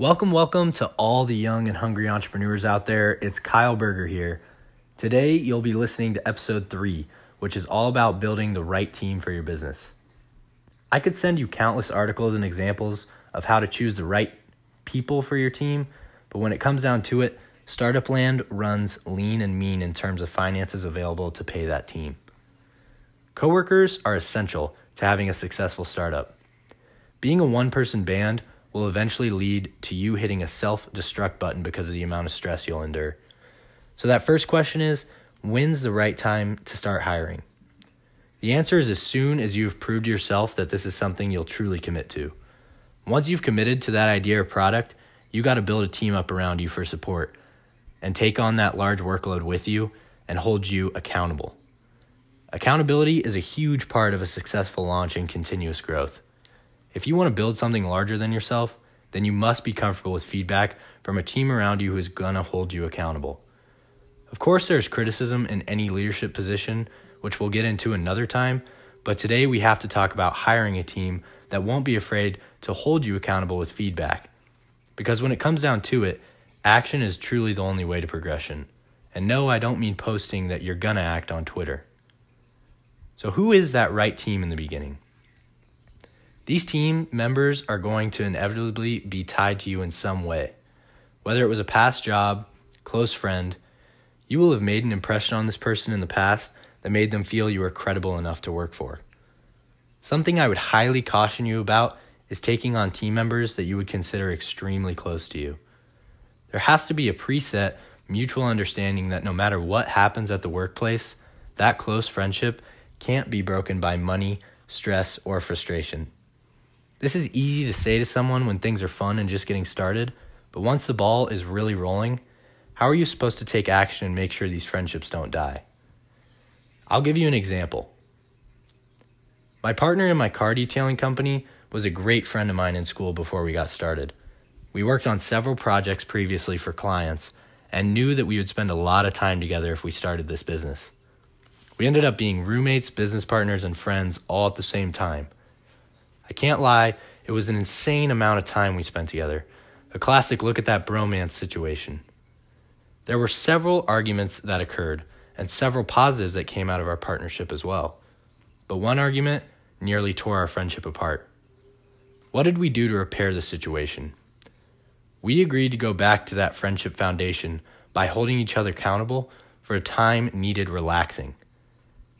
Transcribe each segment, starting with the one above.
Welcome, welcome to all the young and hungry entrepreneurs out there. It's Kyle Berger here. Today, you'll be listening to episode three, which is all about building the right team for your business. I could send you countless articles and examples of how to choose the right people for your team, but when it comes down to it, Startup Land runs lean and mean in terms of finances available to pay that team. Coworkers are essential to having a successful startup. Being a one person band will eventually lead to you hitting a self destruct button because of the amount of stress you'll endure. So, that first question is when's the right time to start hiring? The answer is as soon as you've proved yourself that this is something you'll truly commit to. Once you've committed to that idea or product, you got to build a team up around you for support and take on that large workload with you and hold you accountable. Accountability is a huge part of a successful launch and continuous growth. If you want to build something larger than yourself, then you must be comfortable with feedback from a team around you who is going to hold you accountable. Of course, there's criticism in any leadership position, which we'll get into another time, but today we have to talk about hiring a team that won't be afraid to hold you accountable with feedback. Because when it comes down to it, action is truly the only way to progression. And no, I don't mean posting that you're gonna act on Twitter. So, who is that right team in the beginning? These team members are going to inevitably be tied to you in some way. Whether it was a past job, close friend, you will have made an impression on this person in the past that made them feel you were credible enough to work for. Something I would highly caution you about is taking on team members that you would consider extremely close to you. There has to be a preset mutual understanding that no matter what happens at the workplace, that close friendship can't be broken by money, stress, or frustration. This is easy to say to someone when things are fun and just getting started, but once the ball is really rolling, how are you supposed to take action and make sure these friendships don't die? I'll give you an example. My partner in my car detailing company was a great friend of mine in school before we got started. We worked on several projects previously for clients and knew that we would spend a lot of time together if we started this business. We ended up being roommates, business partners, and friends all at the same time. I can't lie, it was an insane amount of time we spent together. A classic look at that bromance situation. There were several arguments that occurred, and several positives that came out of our partnership as well. But one argument nearly tore our friendship apart. What did we do to repair the situation? We agreed to go back to that friendship foundation by holding each other accountable for a time needed relaxing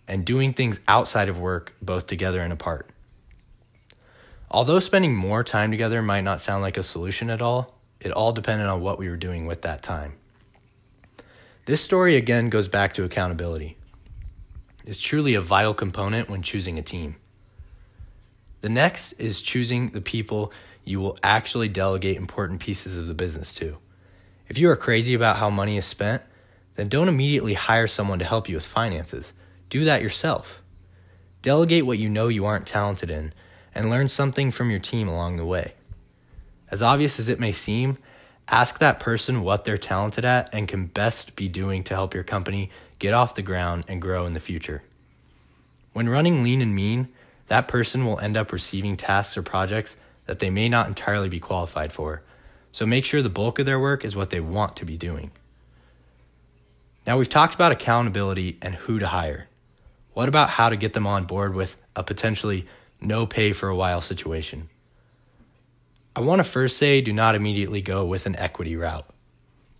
and doing things outside of work both together and apart. Although spending more time together might not sound like a solution at all, it all depended on what we were doing with that time. This story again goes back to accountability. It's truly a vital component when choosing a team. The next is choosing the people you will actually delegate important pieces of the business to. If you are crazy about how money is spent, then don't immediately hire someone to help you with finances. Do that yourself. Delegate what you know you aren't talented in and learn something from your team along the way. As obvious as it may seem, ask that person what they're talented at and can best be doing to help your company get off the ground and grow in the future. When running lean and mean, that person will end up receiving tasks or projects that they may not entirely be qualified for. So make sure the bulk of their work is what they want to be doing. Now, we've talked about accountability and who to hire. What about how to get them on board with a potentially no pay for a while situation. I want to first say do not immediately go with an equity route.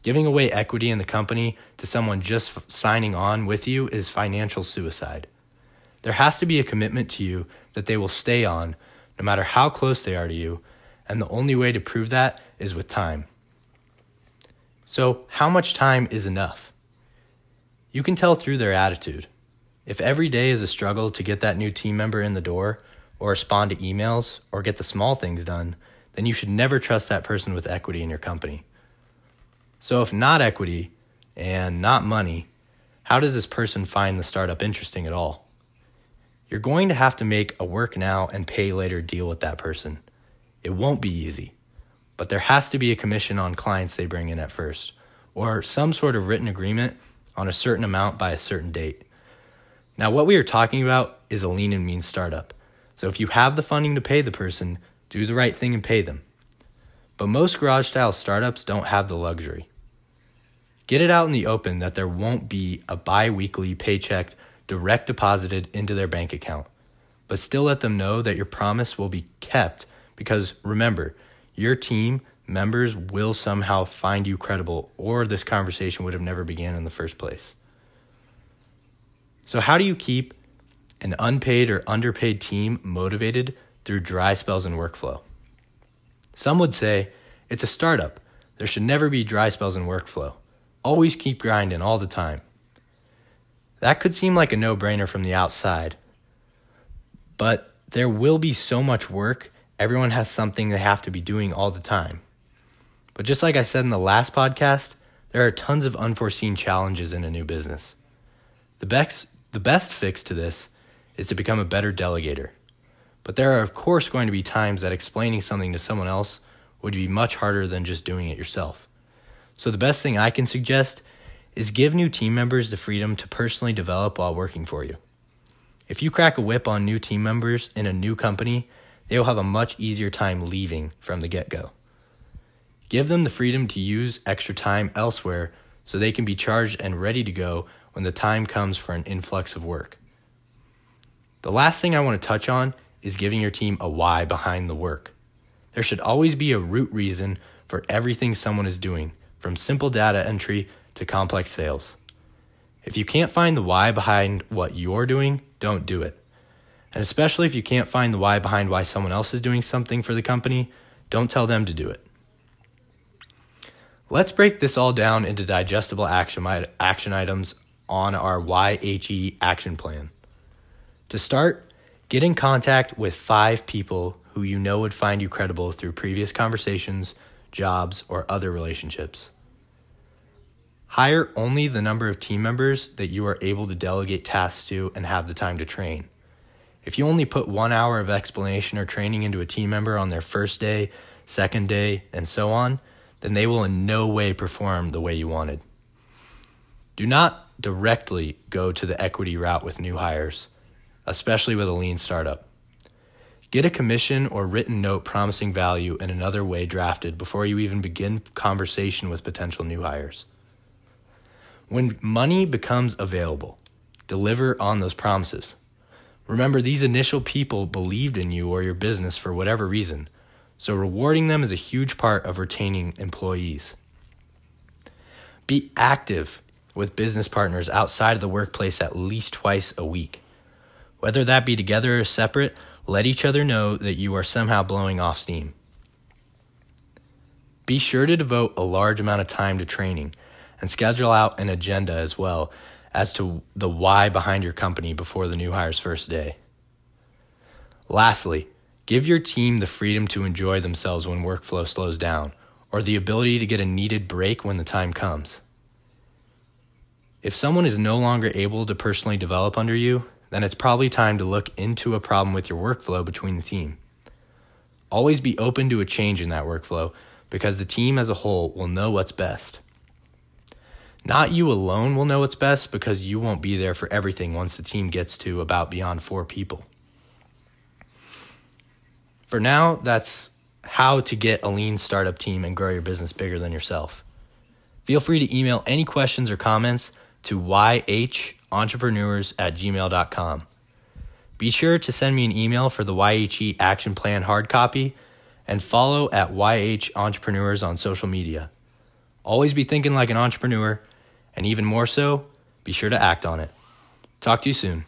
Giving away equity in the company to someone just signing on with you is financial suicide. There has to be a commitment to you that they will stay on no matter how close they are to you, and the only way to prove that is with time. So, how much time is enough? You can tell through their attitude. If every day is a struggle to get that new team member in the door, or respond to emails or get the small things done, then you should never trust that person with equity in your company. So, if not equity and not money, how does this person find the startup interesting at all? You're going to have to make a work now and pay later deal with that person. It won't be easy, but there has to be a commission on clients they bring in at first, or some sort of written agreement on a certain amount by a certain date. Now, what we are talking about is a lean and mean startup. So if you have the funding to pay the person, do the right thing and pay them. But most garage style startups don't have the luxury. Get it out in the open that there won't be a bi weekly paycheck direct deposited into their bank account, but still let them know that your promise will be kept because remember, your team members will somehow find you credible or this conversation would have never began in the first place. So how do you keep an unpaid or underpaid team motivated through dry spells and workflow? Some would say it's a startup. There should never be dry spells and workflow. Always keep grinding all the time. That could seem like a no brainer from the outside, but there will be so much work. Everyone has something they have to be doing all the time. But just like I said in the last podcast, there are tons of unforeseen challenges in a new business. The best, the best fix to this is to become a better delegator. But there are, of course, going to be times that explaining something to someone else would be much harder than just doing it yourself. So, the best thing I can suggest is give new team members the freedom to personally develop while working for you. If you crack a whip on new team members in a new company, they will have a much easier time leaving from the get go. Give them the freedom to use extra time elsewhere so they can be charged and ready to go when the time comes for an influx of work. The last thing I want to touch on is giving your team a why behind the work. There should always be a root reason for everything someone is doing, from simple data entry to complex sales. If you can't find the why behind what you're doing, don't do it. And especially if you can't find the why behind why someone else is doing something for the company, don't tell them to do it. Let's break this all down into digestible action, action items on our YHE action plan. To start, get in contact with five people who you know would find you credible through previous conversations, jobs, or other relationships. Hire only the number of team members that you are able to delegate tasks to and have the time to train. If you only put one hour of explanation or training into a team member on their first day, second day, and so on, then they will in no way perform the way you wanted. Do not directly go to the equity route with new hires, especially with a lean startup. Get a commission or written note promising value in another way drafted before you even begin conversation with potential new hires. When money becomes available, deliver on those promises. Remember, these initial people believed in you or your business for whatever reason, so rewarding them is a huge part of retaining employees. Be active with business partners outside of the workplace at least twice a week. Whether that be together or separate, let each other know that you are somehow blowing off steam. Be sure to devote a large amount of time to training and schedule out an agenda as well as to the why behind your company before the new hire's first day. Lastly, give your team the freedom to enjoy themselves when workflow slows down or the ability to get a needed break when the time comes. If someone is no longer able to personally develop under you, then it's probably time to look into a problem with your workflow between the team. Always be open to a change in that workflow because the team as a whole will know what's best. Not you alone will know what's best because you won't be there for everything once the team gets to about beyond four people. For now, that's how to get a lean startup team and grow your business bigger than yourself. Feel free to email any questions or comments to YH entrepreneurs at gmail.com. Be sure to send me an email for the YHE Action Plan hard copy and follow at YH Entrepreneurs on social media. Always be thinking like an entrepreneur, and even more so, be sure to act on it. Talk to you soon.